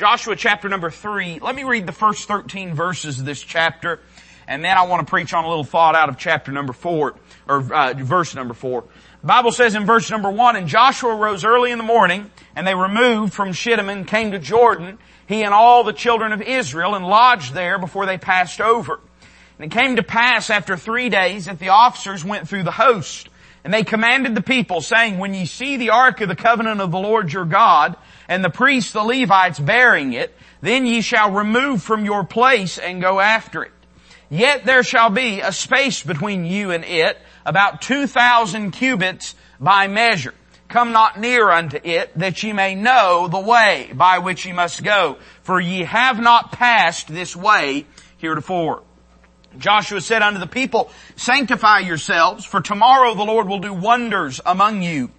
Joshua chapter number 3. Let me read the first 13 verses of this chapter, and then I want to preach on a little thought out of chapter number 4, or uh, verse number 4. The Bible says in verse number 1, And Joshua rose early in the morning, and they removed from Shittim and came to Jordan, he and all the children of Israel, and lodged there before they passed over. And it came to pass after three days that the officers went through the host, and they commanded the people, saying, When ye see the ark of the covenant of the Lord your God, and the priests, the Levites, bearing it, then ye shall remove from your place and go after it. Yet there shall be a space between you and it, about two thousand cubits by measure. Come not near unto it, that ye may know the way by which ye must go, for ye have not passed this way heretofore. Joshua said unto the people, Sanctify yourselves, for tomorrow the Lord will do wonders among you.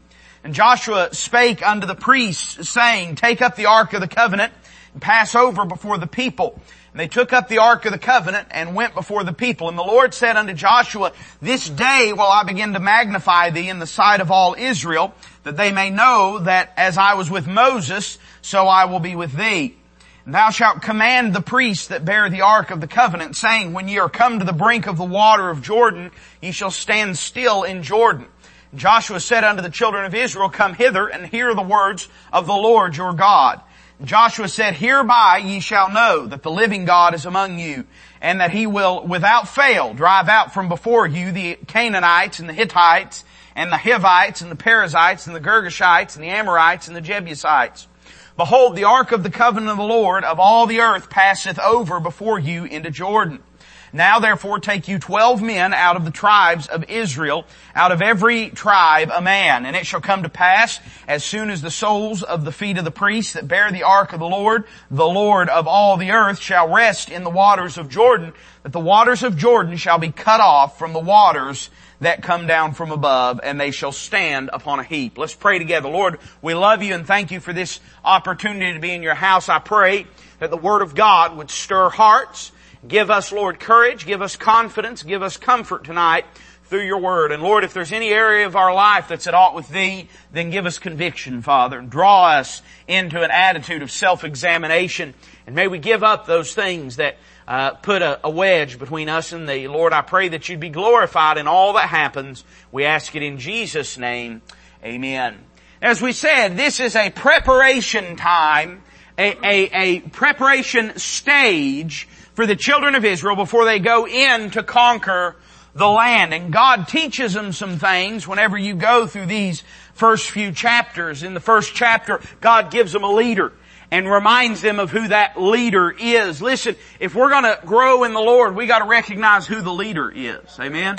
And Joshua spake unto the priests, saying, Take up the ark of the covenant, and pass over before the people. And they took up the ark of the covenant and went before the people. And the Lord said unto Joshua, This day will I begin to magnify thee in the sight of all Israel, that they may know that as I was with Moses, so I will be with thee. And thou shalt command the priests that bear the ark of the covenant, saying, When ye are come to the brink of the water of Jordan, ye shall stand still in Jordan. Joshua said unto the children of Israel, Come hither and hear the words of the Lord your God. Joshua said, Hereby ye shall know that the living God is among you, and that he will without fail drive out from before you the Canaanites and the Hittites, and the Hivites and the Perizzites and the Girgashites and the Amorites and the Jebusites. Behold, the ark of the covenant of the Lord of all the earth passeth over before you into Jordan. Now therefore take you twelve men out of the tribes of Israel, out of every tribe a man. And it shall come to pass, as soon as the soles of the feet of the priests that bear the ark of the Lord, the Lord of all the earth, shall rest in the waters of Jordan, that the waters of Jordan shall be cut off from the waters that come down from above, and they shall stand upon a heap. Let's pray together. Lord, we love you and thank you for this opportunity to be in your house. I pray that the Word of God would stir hearts, Give us, Lord, courage. Give us confidence. Give us comfort tonight through your word. And Lord, if there's any area of our life that's at aught with thee, then give us conviction, Father. And draw us into an attitude of self-examination. And may we give up those things that uh, put a, a wedge between us and thee. Lord, I pray that you'd be glorified in all that happens. We ask it in Jesus' name. Amen. As we said, this is a preparation time, a, a, a preparation stage for the children of Israel before they go in to conquer the land. And God teaches them some things whenever you go through these first few chapters. In the first chapter, God gives them a leader and reminds them of who that leader is. Listen, if we're gonna grow in the Lord, we gotta recognize who the leader is. Amen?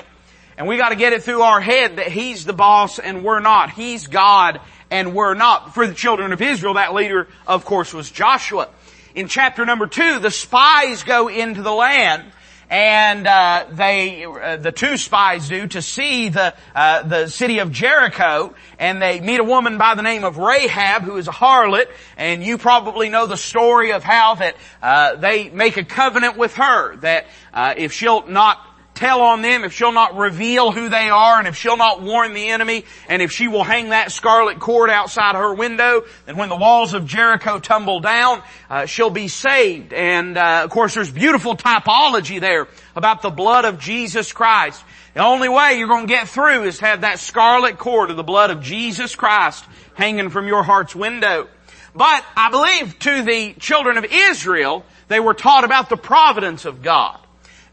And we gotta get it through our head that He's the boss and we're not. He's God and we're not. For the children of Israel, that leader, of course, was Joshua in chapter number two, the spies go into the land and uh, they uh, the two spies do to see the uh, the city of Jericho and they meet a woman by the name of Rahab who is a harlot and you probably know the story of how that uh, they make a covenant with her that uh, if she'll not tell on them, if she'll not reveal who they are, and if she'll not warn the enemy, and if she will hang that scarlet cord outside her window, then when the walls of Jericho tumble down, uh, she'll be saved. And uh, of course, there's beautiful typology there about the blood of Jesus Christ. The only way you're going to get through is to have that scarlet cord of the blood of Jesus Christ hanging from your heart's window. But I believe to the children of Israel, they were taught about the providence of God.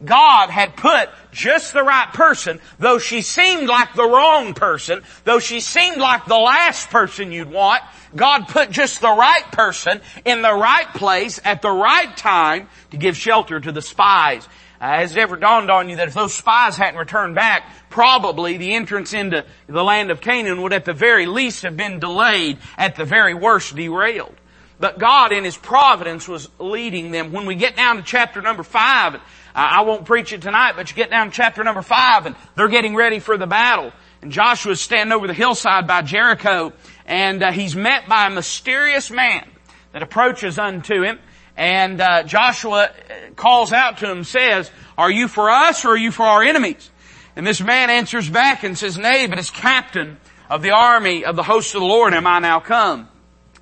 God had put just the right person, though she seemed like the wrong person, though she seemed like the last person you'd want, God put just the right person in the right place at the right time to give shelter to the spies. Uh, has it ever dawned on you that if those spies hadn't returned back, probably the entrance into the land of Canaan would at the very least have been delayed, at the very worst derailed. But God in His providence was leading them. When we get down to chapter number five, I won't preach it tonight, but you get down chapter number five and they're getting ready for the battle. And Joshua's standing over the hillside by Jericho and uh, he's met by a mysterious man that approaches unto him. And uh, Joshua uh, calls out to him, says, "Are you for us or are you for our enemies?" And this man answers back and says, "Nay, but as captain of the army of the host of the Lord am I now come."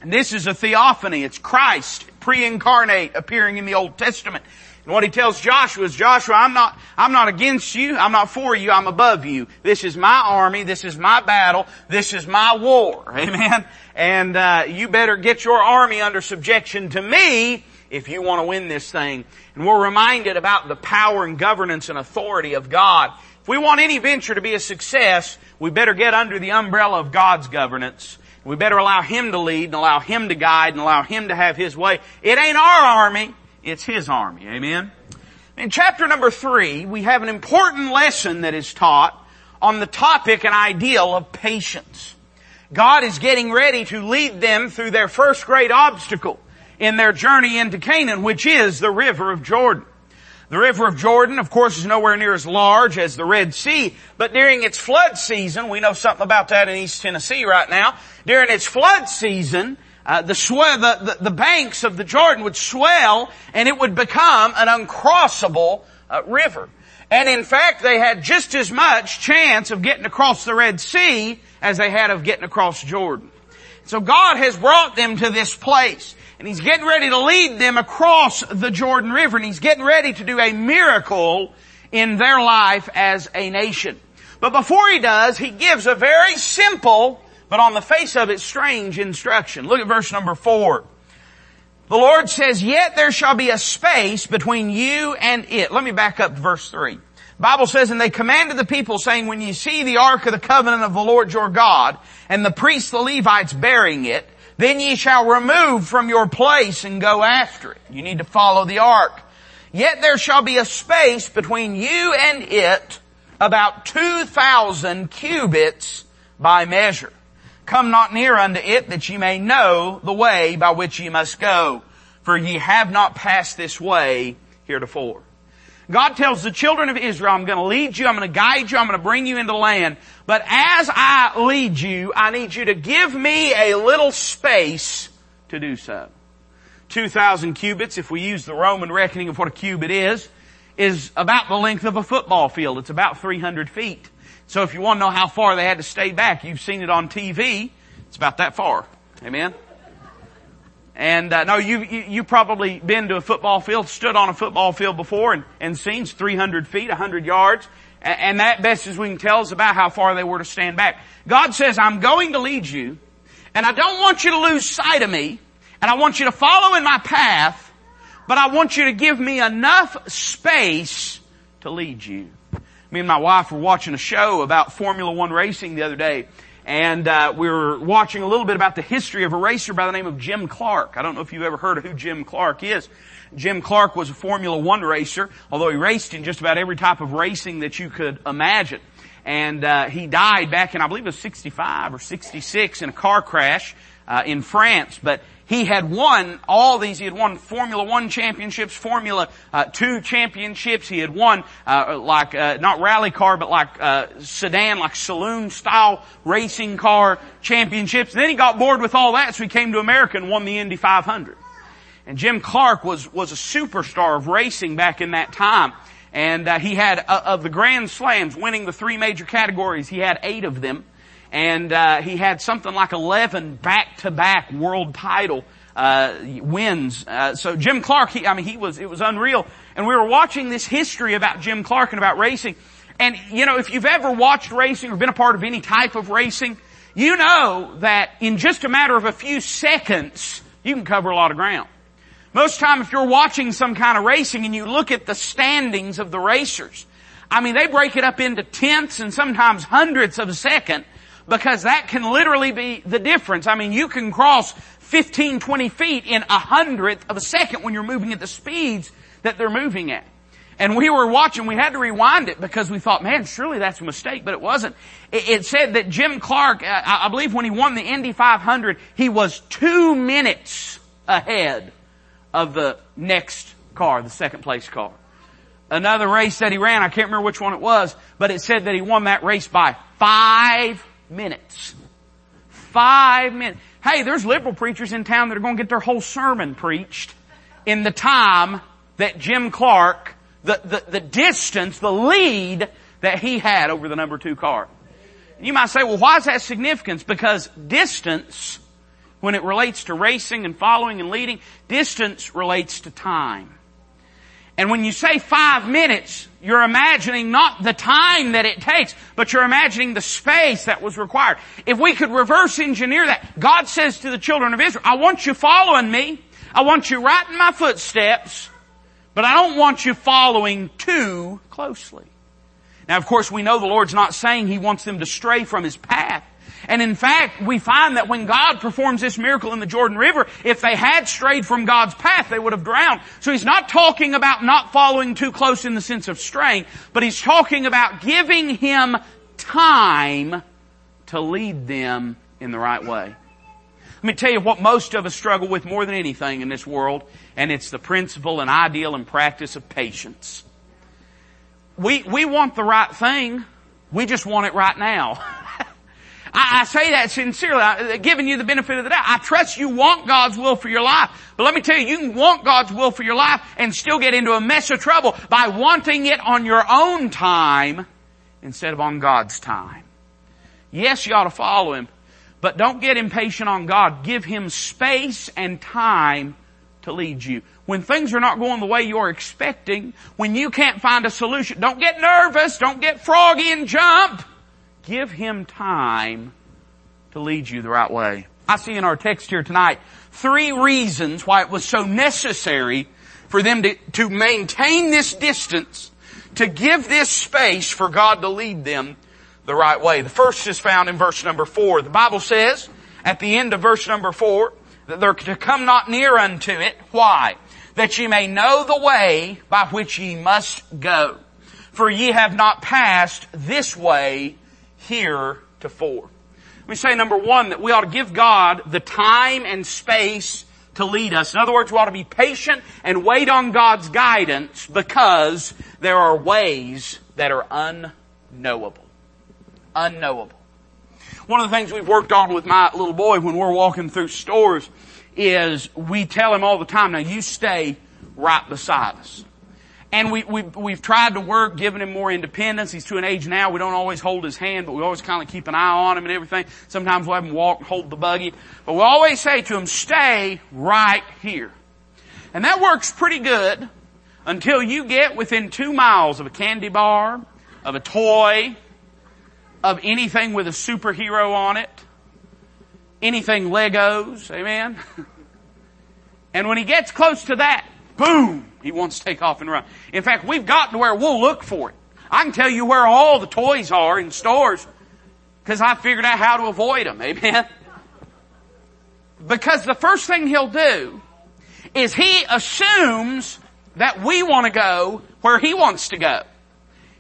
And this is a theophany. It's Christ pre-incarnate appearing in the Old Testament. And what he tells Joshua is, Joshua, I'm not, I'm not against you, I'm not for you, I'm above you. This is my army, this is my battle, this is my war. Amen? And, uh, you better get your army under subjection to me if you want to win this thing. And we're reminded about the power and governance and authority of God. If we want any venture to be a success, we better get under the umbrella of God's governance. We better allow Him to lead and allow Him to guide and allow Him to have His way. It ain't our army, it's His army. Amen? In chapter number three, we have an important lesson that is taught on the topic and ideal of patience. God is getting ready to lead them through their first great obstacle in their journey into Canaan, which is the river of Jordan. The river of Jordan, of course, is nowhere near as large as the Red Sea, but during its flood season, we know something about that in East Tennessee right now, during its flood season, uh, the, swell, the, the, the, banks of the Jordan would swell and it would become an uncrossable uh, river. And in fact, they had just as much chance of getting across the Red Sea as they had of getting across Jordan. So God has brought them to this place. And he's getting ready to lead them across the Jordan River and he's getting ready to do a miracle in their life as a nation. But before he does, he gives a very simple, but on the face of it strange instruction. Look at verse number four. The Lord says, yet there shall be a space between you and it. Let me back up to verse three. Bible says, and they commanded the people saying, when you see the ark of the covenant of the Lord your God, and the priests the Levites bearing it, then ye shall remove from your place and go after it. You need to follow the ark. Yet there shall be a space between you and it about 2,000 cubits by measure. Come not near unto it that ye may know the way by which ye must go. For ye have not passed this way heretofore. God tells the children of Israel, I'm going to lead you, I'm going to guide you, I'm going to bring you into land. But as I lead you, I need you to give me a little space to do so. 2,000 cubits, if we use the Roman reckoning of what a cubit is, is about the length of a football field. It's about 300 feet. So if you want to know how far they had to stay back, you've seen it on TV. It's about that far. Amen? And uh, no, you, you you probably been to a football field, stood on a football field before, and and seen 300 feet, 100 yards, and, and that best as we can tell is about how far they were to stand back. God says, "I'm going to lead you, and I don't want you to lose sight of me, and I want you to follow in my path, but I want you to give me enough space to lead you." Me and my wife were watching a show about Formula One racing the other day, and uh, we were watching a little bit about the history of a racer by the name of Jim Clark. I don't know if you've ever heard of who Jim Clark is. Jim Clark was a Formula One racer, although he raced in just about every type of racing that you could imagine. And uh, he died back in, I believe it was 65 or 66 in a car crash uh, in France. But he had won all these. He had won Formula One championships, Formula uh, Two championships. He had won uh, like uh, not rally car, but like uh, sedan, like saloon style racing car championships. And then he got bored with all that, so he came to America and won the Indy 500. And Jim Clark was was a superstar of racing back in that time. And uh, he had uh, of the Grand Slams, winning the three major categories. He had eight of them and uh, he had something like 11 back-to-back world title uh, wins. Uh, so Jim Clark, he, I mean, he was it was unreal. And we were watching this history about Jim Clark and about racing. And you know, if you've ever watched racing or been a part of any type of racing, you know that in just a matter of a few seconds, you can cover a lot of ground. Most time if you're watching some kind of racing and you look at the standings of the racers, I mean, they break it up into tenths and sometimes hundredths of a second because that can literally be the difference. I mean, you can cross 15, 20 feet in a hundredth of a second when you're moving at the speeds that they're moving at. And we were watching, we had to rewind it because we thought, man, surely that's a mistake, but it wasn't. It, it said that Jim Clark, uh, I believe when he won the Indy 500, he was two minutes ahead of the next car, the second place car. Another race that he ran, I can't remember which one it was, but it said that he won that race by five minutes. Five minutes. Hey, there's liberal preachers in town that are going to get their whole sermon preached in the time that Jim Clark, the, the, the distance, the lead that he had over the number two car. You might say, well, why is that significant? Because distance when it relates to racing and following and leading, distance relates to time. And when you say five minutes, you're imagining not the time that it takes, but you're imagining the space that was required. If we could reverse engineer that, God says to the children of Israel, I want you following me. I want you right in my footsteps, but I don't want you following too closely. Now of course we know the Lord's not saying He wants them to stray from His path. And in fact, we find that when God performs this miracle in the Jordan River, if they had strayed from God's path, they would have drowned. So he's not talking about not following too close in the sense of straying, but he's talking about giving him time to lead them in the right way. Let me tell you what most of us struggle with more than anything in this world, and it's the principle and ideal and practice of patience. We, we want the right thing, we just want it right now. I, I say that sincerely, I, uh, giving you the benefit of the doubt. I trust you want God's will for your life. But let me tell you, you can want God's will for your life and still get into a mess of trouble by wanting it on your own time instead of on God's time. Yes, you ought to follow Him, but don't get impatient on God. Give Him space and time to lead you. When things are not going the way you're expecting, when you can't find a solution, don't get nervous, don't get froggy and jump. Give Him time to lead you the right way. I see in our text here tonight three reasons why it was so necessary for them to, to maintain this distance, to give this space for God to lead them the right way. The first is found in verse number four. The Bible says at the end of verse number four that they're to come not near unto it. Why? That ye may know the way by which ye must go. For ye have not passed this way heretofore. Let me say number one that we ought to give God the time and space to lead us. In other words, we ought to be patient and wait on God's guidance because there are ways that are unknowable. Unknowable. One of the things we've worked on with my little boy when we're walking through stores is we tell him all the time, now you stay right beside us. And we, we, we've tried to work, giving him more independence. He's to an age now, we don't always hold his hand, but we always kind of keep an eye on him and everything. Sometimes we'll have him walk, hold the buggy. But we always say to him, stay right here. And that works pretty good until you get within two miles of a candy bar, of a toy, of anything with a superhero on it, anything Legos, amen? And when he gets close to that, boom, he wants to take off and run. In fact, we've gotten to where we'll look for it. I can tell you where all the toys are in stores because I figured out how to avoid them. Amen. Because the first thing he'll do is he assumes that we want to go where he wants to go.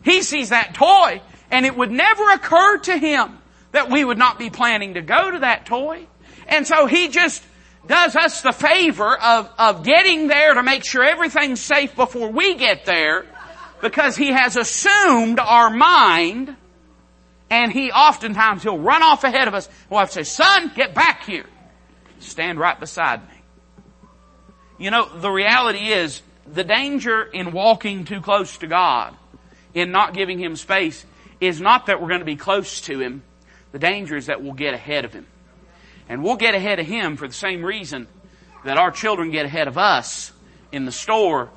He sees that toy and it would never occur to him that we would not be planning to go to that toy. And so he just does us the favor of, of getting there to make sure everything's safe before we get there because he has assumed our mind and he oftentimes he'll run off ahead of us. We'll have to say, son, get back here. Stand right beside me. You know, the reality is the danger in walking too close to God, in not giving Him space, is not that we're going to be close to Him. The danger is that we'll get ahead of Him. And we'll get ahead of him for the same reason that our children get ahead of us in the store.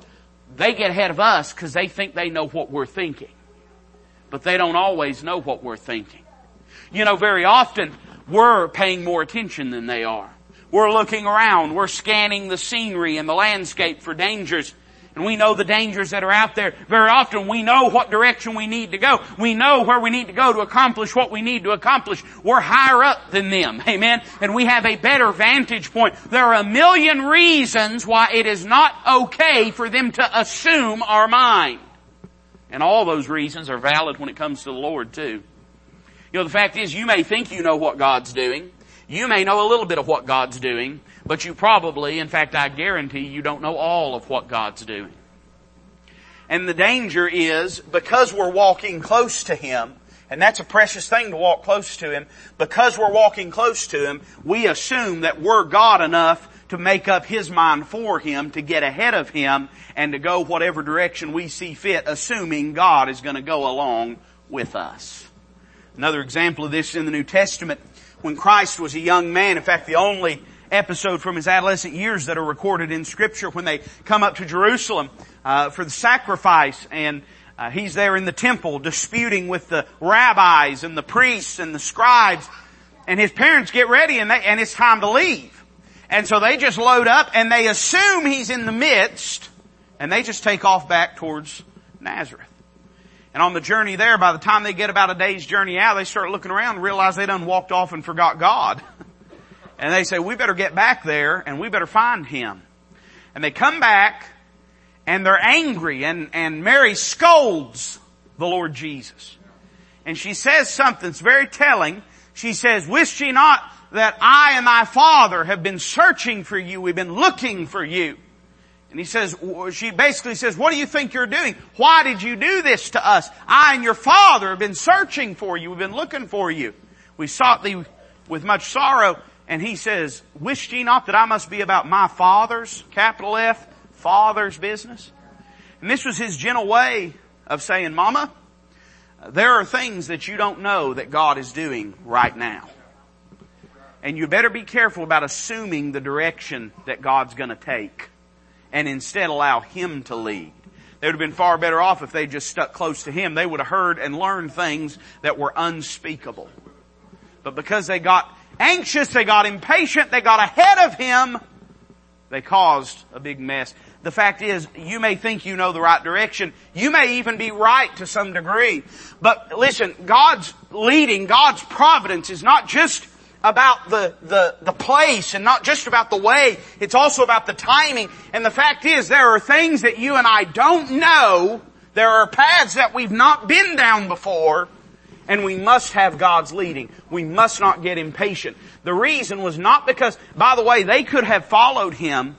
They get ahead of us because they think they know what we're thinking. But they don't always know what we're thinking. You know, very often we're paying more attention than they are. We're looking around. We're scanning the scenery and the landscape for dangers and we know the dangers that are out there. Very often we know what direction we need to go. We know where we need to go to accomplish what we need to accomplish. We're higher up than them. Amen. And we have a better vantage point. There are a million reasons why it is not okay for them to assume our mind. And all those reasons are valid when it comes to the Lord too. You know, the fact is you may think you know what God's doing. You may know a little bit of what God's doing. But you probably, in fact I guarantee you don't know all of what God's doing. And the danger is because we're walking close to Him, and that's a precious thing to walk close to Him, because we're walking close to Him, we assume that we're God enough to make up His mind for Him, to get ahead of Him, and to go whatever direction we see fit, assuming God is going to go along with us. Another example of this in the New Testament, when Christ was a young man, in fact the only episode from his adolescent years that are recorded in scripture when they come up to Jerusalem, uh, for the sacrifice and uh, he's there in the temple disputing with the rabbis and the priests and the scribes and his parents get ready and, they, and it's time to leave. And so they just load up and they assume he's in the midst and they just take off back towards Nazareth. And on the journey there, by the time they get about a day's journey out, they start looking around and realize they done walked off and forgot God. and they say, we better get back there and we better find Him. And they come back and they're angry and, and Mary scolds the Lord Jesus. And she says something that's very telling. She says, Wist ye not that I and thy father have been searching for you? We've been looking for you. And he says, she basically says, what do you think you're doing? Why did you do this to us? I and your father have been searching for you. We've been looking for you. We sought thee with much sorrow. And he says, Wish ye not that I must be about my father's, capital F, father's business? And this was his gentle way of saying, mama, there are things that you don't know that God is doing right now. And you better be careful about assuming the direction that God's gonna take and instead allow Him to lead. They would have been far better off if they just stuck close to Him. They would have heard and learned things that were unspeakable. But because they got anxious, they got impatient, they got ahead of Him, they caused a big mess. The fact is, you may think you know the right direction. You may even be right to some degree. But listen, God's leading, God's providence is not just about the, the, the place and not just about the way. It's also about the timing. And the fact is there are things that you and I don't know. There are paths that we've not been down before. And we must have God's leading. We must not get impatient. The reason was not because, by the way, they could have followed him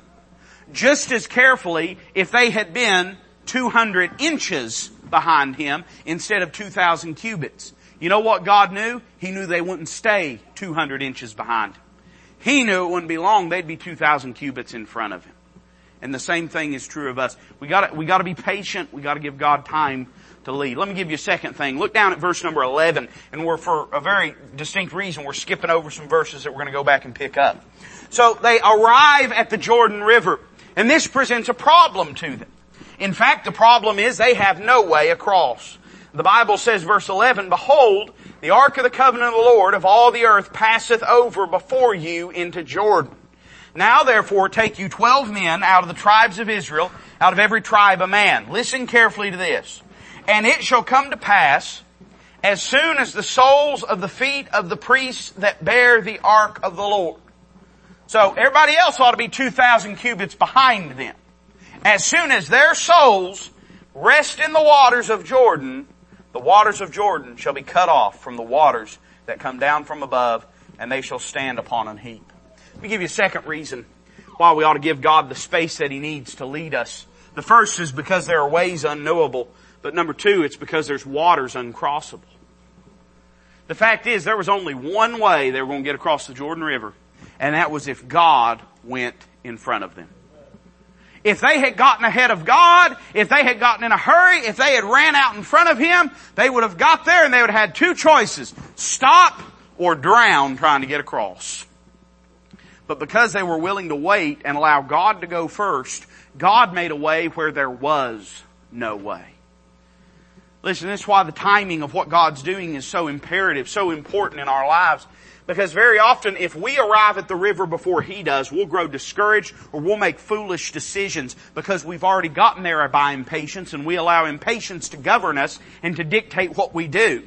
just as carefully if they had been 200 inches behind him instead of 2,000 cubits. You know what God knew? He knew they wouldn't stay 200 inches behind. He knew it wouldn't be long, they'd be 2,000 cubits in front of him. And the same thing is true of us. We gotta, we gotta be patient, we gotta give God time to lead. Let me give you a second thing. Look down at verse number 11, and we're for a very distinct reason, we're skipping over some verses that we're gonna go back and pick up. So they arrive at the Jordan River, and this presents a problem to them. In fact, the problem is they have no way across. The Bible says, verse 11, Behold, the ark of the covenant of the Lord of all the earth passeth over before you into Jordan. Now therefore take you twelve men out of the tribes of Israel, out of every tribe a man. Listen carefully to this. And it shall come to pass, as soon as the soles of the feet of the priests that bear the ark of the Lord. So everybody else ought to be 2,000 cubits behind them. As soon as their soles rest in the waters of Jordan, the waters of Jordan shall be cut off from the waters that come down from above, and they shall stand upon an heap. Let me give you a second reason why we ought to give God the space that He needs to lead us. The first is because there are ways unknowable, but number two, it's because there's waters uncrossable. The fact is, there was only one way they were going to get across the Jordan River, and that was if God went in front of them. If they had gotten ahead of God, if they had gotten in a hurry, if they had ran out in front of Him, they would have got there and they would have had two choices. Stop or drown trying to get across. But because they were willing to wait and allow God to go first, God made a way where there was no way. Listen, this is why the timing of what God's doing is so imperative, so important in our lives. Because very often if we arrive at the river before he does, we'll grow discouraged or we'll make foolish decisions because we've already gotten there by impatience and we allow impatience to govern us and to dictate what we do.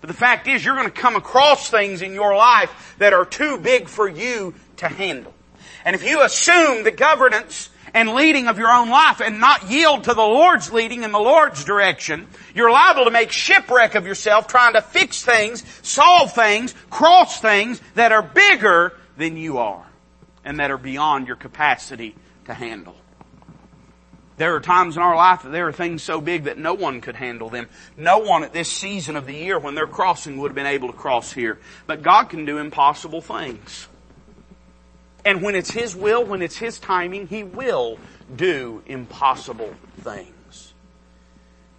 But the fact is you're going to come across things in your life that are too big for you to handle. And if you assume the governance and leading of your own life and not yield to the Lord's leading in the Lord's direction, you're liable to make shipwreck of yourself trying to fix things, solve things, cross things that are bigger than you are and that are beyond your capacity to handle. There are times in our life that there are things so big that no one could handle them. No one at this season of the year when they're crossing would have been able to cross here. But God can do impossible things. And when it's His will, when it's His timing, He will do impossible things.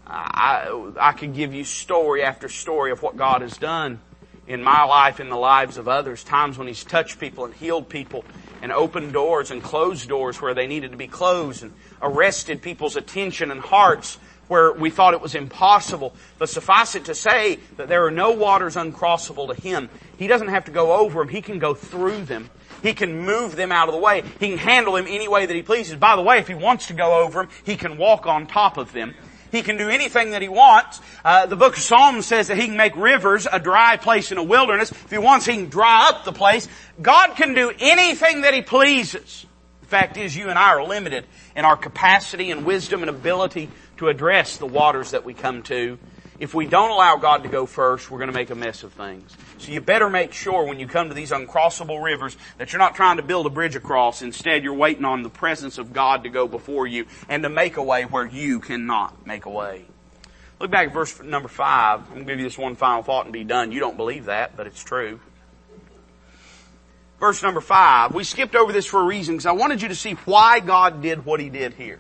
I, I could give you story after story of what God has done in my life, in the lives of others, times when He's touched people and healed people and opened doors and closed doors where they needed to be closed and arrested people's attention and hearts where we thought it was impossible. But suffice it to say that there are no waters uncrossable to Him. He doesn't have to go over them. He can go through them. He can move them out of the way. He can handle them any way that He pleases. By the way, if He wants to go over them, He can walk on top of them. He can do anything that he wants. Uh, the book of Psalms says that he can make rivers a dry place in a wilderness. If he wants, he can dry up the place. God can do anything that he pleases. The fact is, you and I are limited in our capacity and wisdom and ability to address the waters that we come to. If we don't allow God to go first, we're going to make a mess of things. So you better make sure when you come to these uncrossable rivers that you're not trying to build a bridge across. Instead, you're waiting on the presence of God to go before you and to make a way where you cannot make a way. Look back at verse number five. I'm going to give you this one final thought and be done. You don't believe that, but it's true. Verse number five. We skipped over this for a reason because I wanted you to see why God did what He did here.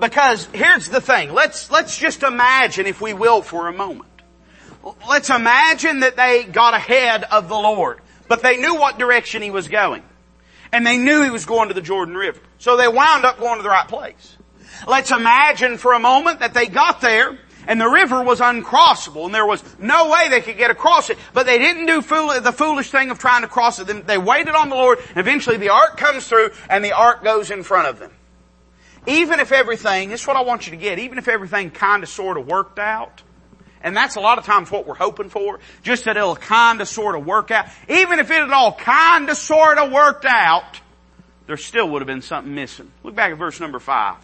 Because here's the thing. Let's, let's just imagine, if we will, for a moment. Let's imagine that they got ahead of the Lord, but they knew what direction He was going. And they knew He was going to the Jordan River. So they wound up going to the right place. Let's imagine for a moment that they got there and the river was uncrossable and there was no way they could get across it. But they didn't do fool- the foolish thing of trying to cross it. They waited on the Lord and eventually the ark comes through and the ark goes in front of them. Even if everything, this is what I want you to get, even if everything kind of sort of worked out, and that's a lot of times what we're hoping for. Just that it'll kind of sort of work out. Even if it had all kind of sort of worked out, there still would have been something missing. Look back at verse number five.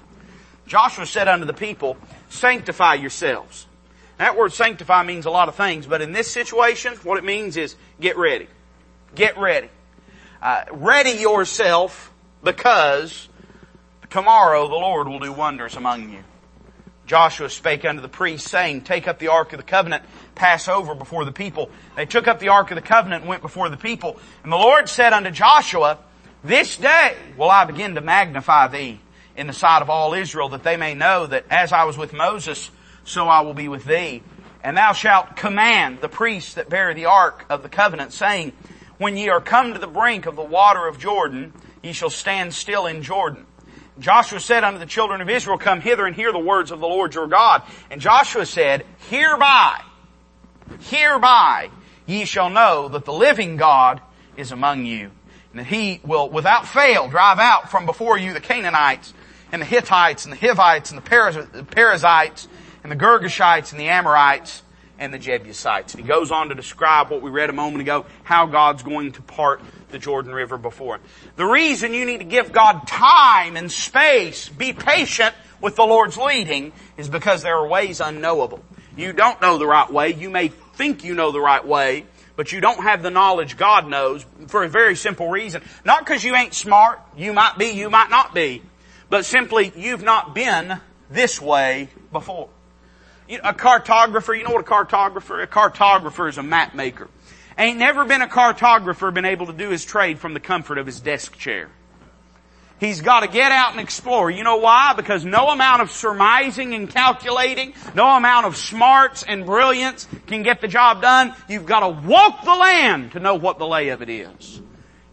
Joshua said unto the people, sanctify yourselves. That word sanctify means a lot of things, but in this situation, what it means is get ready. Get ready. Uh, ready yourself because tomorrow the Lord will do wonders among you. Joshua spake unto the priests, saying, Take up the ark of the covenant, pass over before the people. They took up the ark of the covenant and went before the people. And the Lord said unto Joshua, This day will I begin to magnify thee in the sight of all Israel, that they may know that as I was with Moses, so I will be with thee. And thou shalt command the priests that bear the ark of the covenant, saying, When ye are come to the brink of the water of Jordan, ye shall stand still in Jordan. Joshua said unto the children of Israel, Come hither and hear the words of the Lord your God. And Joshua said, Hereby, hereby ye shall know that the living God is among you, and that he will without fail drive out from before you the Canaanites, and the Hittites, and the Hivites, and the Perizzites, and the Girgashites, and the Amorites, and the Jebusites. And he goes on to describe what we read a moment ago, how God's going to part the Jordan River before. The reason you need to give God time and space, be patient with the Lord's leading, is because there are ways unknowable. You don't know the right way. You may think you know the right way, but you don't have the knowledge God knows for a very simple reason. Not because you ain't smart. You might be, you might not be. But simply, you've not been this way before. You know, a cartographer, you know what a cartographer? A cartographer is a map maker. Ain't never been a cartographer been able to do his trade from the comfort of his desk chair. He's got to get out and explore. You know why? Because no amount of surmising and calculating, no amount of smarts and brilliance can get the job done. You've got to walk the land to know what the lay of it is.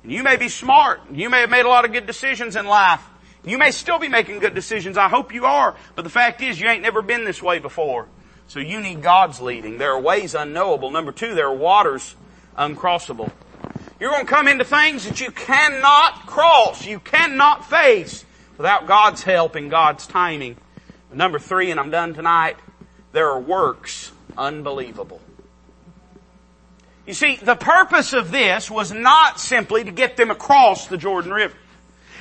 And you may be smart. You may have made a lot of good decisions in life. You may still be making good decisions. I hope you are. But the fact is you ain't never been this way before. So you need God's leading. There are ways unknowable. Number two, there are waters uncrossable. You're going to come into things that you cannot cross, you cannot face without God's help and God's timing. Number three, and I'm done tonight, there are works unbelievable. You see, the purpose of this was not simply to get them across the Jordan River.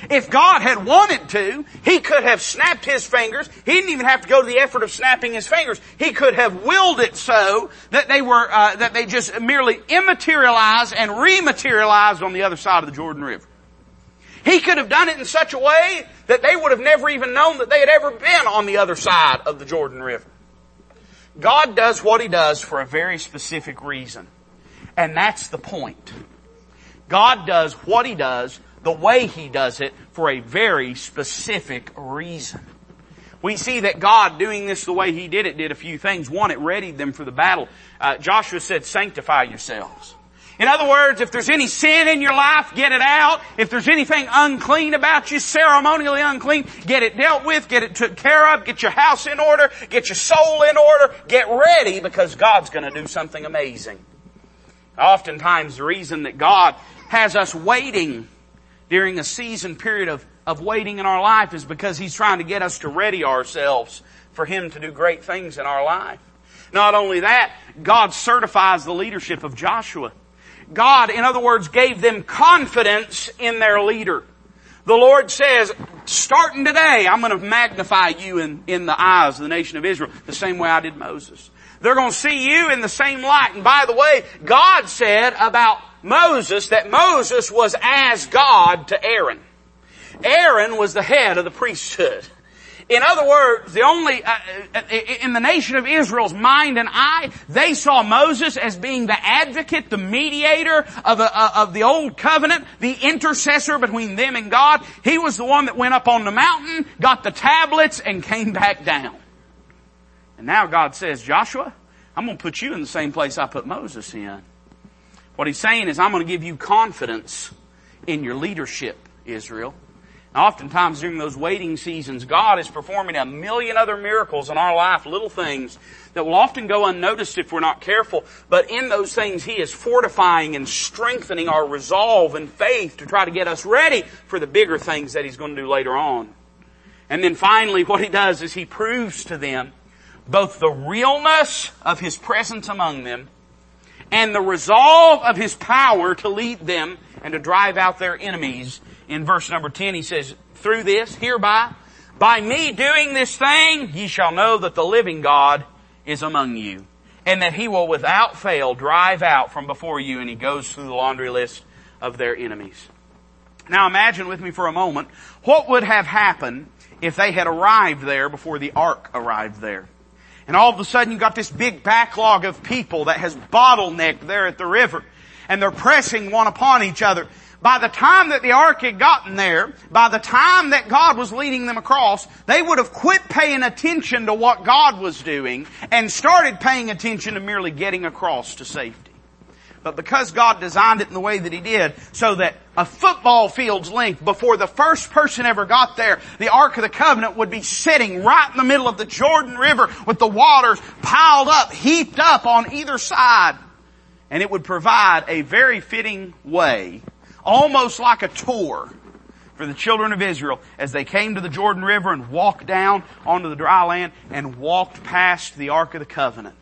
If God had wanted to, He could have snapped His fingers. He didn't even have to go to the effort of snapping His fingers. He could have willed it so that they were, uh, that they just merely immaterialized and rematerialized on the other side of the Jordan River. He could have done it in such a way that they would have never even known that they had ever been on the other side of the Jordan River. God does what He does for a very specific reason. And that's the point. God does what He does the way he does it for a very specific reason. We see that God doing this the way he did it did a few things. One, it readied them for the battle. Uh, Joshua said, sanctify yourselves. In other words, if there's any sin in your life, get it out. If there's anything unclean about you, ceremonially unclean, get it dealt with, get it took care of, get your house in order, get your soul in order, get ready because God's gonna do something amazing. Oftentimes the reason that God has us waiting during a season period of, of waiting in our life is because He's trying to get us to ready ourselves for Him to do great things in our life. Not only that, God certifies the leadership of Joshua. God, in other words, gave them confidence in their leader. The Lord says, starting today, I'm going to magnify you in, in the eyes of the nation of Israel the same way I did Moses. They're going to see you in the same light. And by the way, God said about Moses that Moses was as God to Aaron. Aaron was the head of the priesthood. In other words, the only, uh, uh, in the nation of Israel's mind and eye, they saw Moses as being the advocate, the mediator of, a, uh, of the old covenant, the intercessor between them and God. He was the one that went up on the mountain, got the tablets, and came back down. And now God says, Joshua, I'm going to put you in the same place I put Moses in. What he's saying is, I'm going to give you confidence in your leadership, Israel. Now, oftentimes during those waiting seasons, God is performing a million other miracles in our life, little things that will often go unnoticed if we're not careful. But in those things, He is fortifying and strengthening our resolve and faith to try to get us ready for the bigger things that He's going to do later on. And then finally, what He does is He proves to them both the realness of His presence among them and the resolve of His power to lead them and to drive out their enemies in verse number 10, he says, through this, hereby, by me doing this thing, ye shall know that the living God is among you, and that he will without fail drive out from before you, and he goes through the laundry list of their enemies. Now imagine with me for a moment, what would have happened if they had arrived there before the ark arrived there? And all of a sudden you got this big backlog of people that has bottlenecked there at the river. And they're pressing one upon each other. By the time that the ark had gotten there, by the time that God was leading them across, they would have quit paying attention to what God was doing and started paying attention to merely getting across to safety. But because God designed it in the way that He did, so that a football field's length before the first person ever got there, the Ark of the Covenant would be sitting right in the middle of the Jordan River with the waters piled up, heaped up on either side. And it would provide a very fitting way almost like a tour for the children of Israel as they came to the Jordan River and walked down onto the dry land and walked past the Ark of the Covenant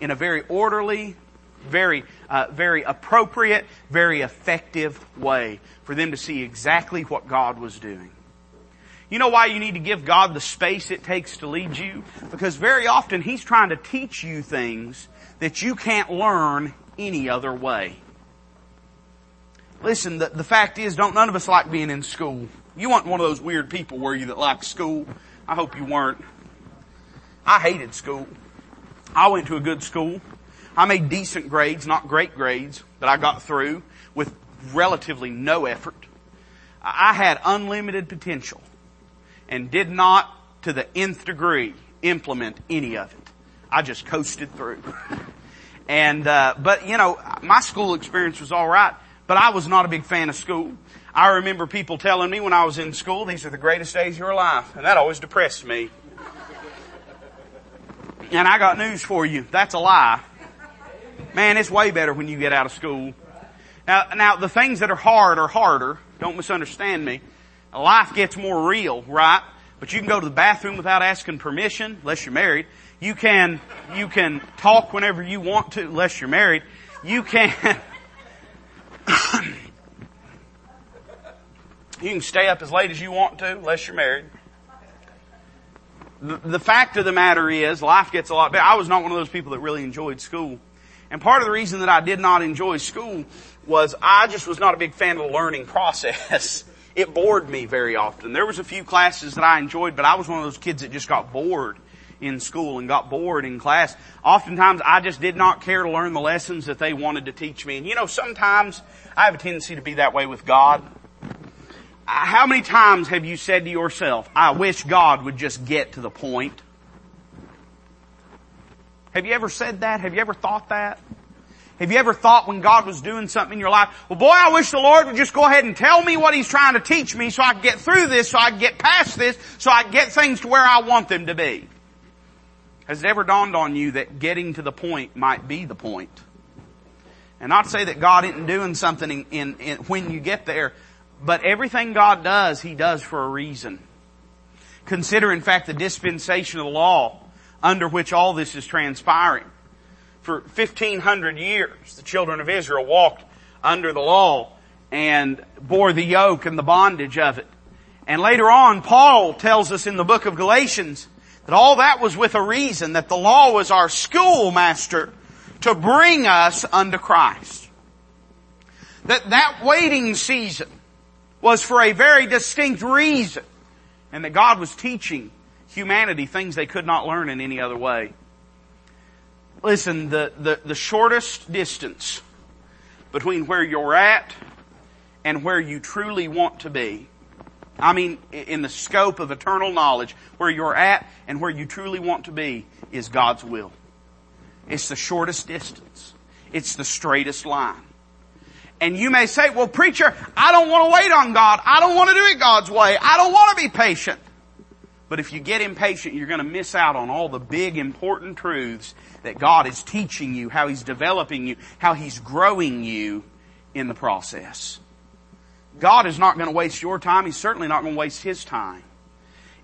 in a very orderly, very, uh, very appropriate, very effective way for them to see exactly what God was doing. You know why you need to give God the space it takes to lead you? Because very often He's trying to teach you things that you can't learn any other way. Listen, the, the fact is, don't none of us like being in school. You weren't one of those weird people, were you, that liked school? I hope you weren't. I hated school. I went to a good school. I made decent grades, not great grades, but I got through with relatively no effort. I had unlimited potential and did not, to the nth degree, implement any of it. I just coasted through. and, uh, but you know, my school experience was alright. But I was not a big fan of school. I remember people telling me when I was in school, these are the greatest days of your life. And that always depressed me. And I got news for you. That's a lie. Man, it's way better when you get out of school. Now, now the things that are hard are harder. Don't misunderstand me. Life gets more real, right? But you can go to the bathroom without asking permission, unless you're married. You can, you can talk whenever you want to, unless you're married. You can, you can stay up as late as you want to, unless you're married. The, fact of the matter is, life gets a lot better. I was not one of those people that really enjoyed school. And part of the reason that I did not enjoy school was I just was not a big fan of the learning process. It bored me very often. There was a few classes that I enjoyed, but I was one of those kids that just got bored in school and got bored in class. Oftentimes I just did not care to learn the lessons that they wanted to teach me. And you know, sometimes I have a tendency to be that way with God. How many times have you said to yourself, I wish God would just get to the point? Have you ever said that? Have you ever thought that? Have you ever thought when God was doing something in your life, well boy, I wish the Lord would just go ahead and tell me what He's trying to teach me so I can get through this, so I can get past this, so I can get things to where I want them to be. Has it ever dawned on you that getting to the point might be the point? And not say that God isn't doing something in, in, in, when you get there, but everything God does, He does for a reason. Consider in fact the dispensation of the law under which all this is transpiring. For 1500 years, the children of Israel walked under the law and bore the yoke and the bondage of it. And later on, Paul tells us in the book of Galatians that all that was with a reason, that the law was our schoolmaster to bring us unto Christ. That that waiting season was for a very distinct reason and that God was teaching humanity things they could not learn in any other way. Listen, the, the, the shortest distance between where you're at and where you truly want to be I mean, in the scope of eternal knowledge, where you're at and where you truly want to be is God's will. It's the shortest distance. It's the straightest line. And you may say, well preacher, I don't want to wait on God. I don't want to do it God's way. I don't want to be patient. But if you get impatient, you're going to miss out on all the big important truths that God is teaching you, how He's developing you, how He's growing you in the process. God is not going to waste your time. He's certainly not going to waste His time.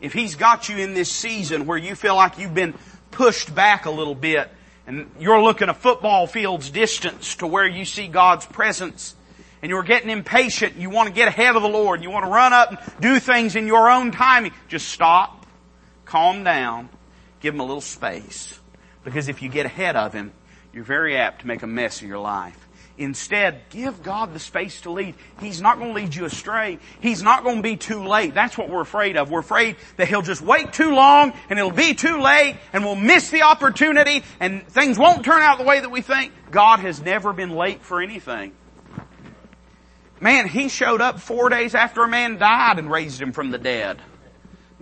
If He's got you in this season where you feel like you've been pushed back a little bit and you're looking a football field's distance to where you see God's presence and you're getting impatient, you want to get ahead of the Lord, you want to run up and do things in your own timing, just stop, calm down, give Him a little space. Because if you get ahead of Him, you're very apt to make a mess of your life. Instead, give God the space to lead. He's not going to lead you astray. He's not going to be too late. That's what we're afraid of. We're afraid that He'll just wait too long and it'll be too late and we'll miss the opportunity and things won't turn out the way that we think. God has never been late for anything. Man, He showed up four days after a man died and raised him from the dead.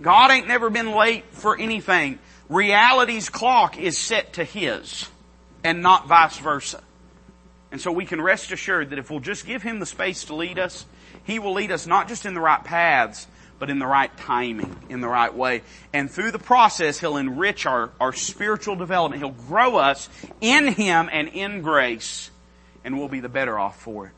God ain't never been late for anything. Reality's clock is set to His and not vice versa. And so we can rest assured that if we'll just give Him the space to lead us, He will lead us not just in the right paths, but in the right timing, in the right way. And through the process, He'll enrich our, our spiritual development. He'll grow us in Him and in grace, and we'll be the better off for it.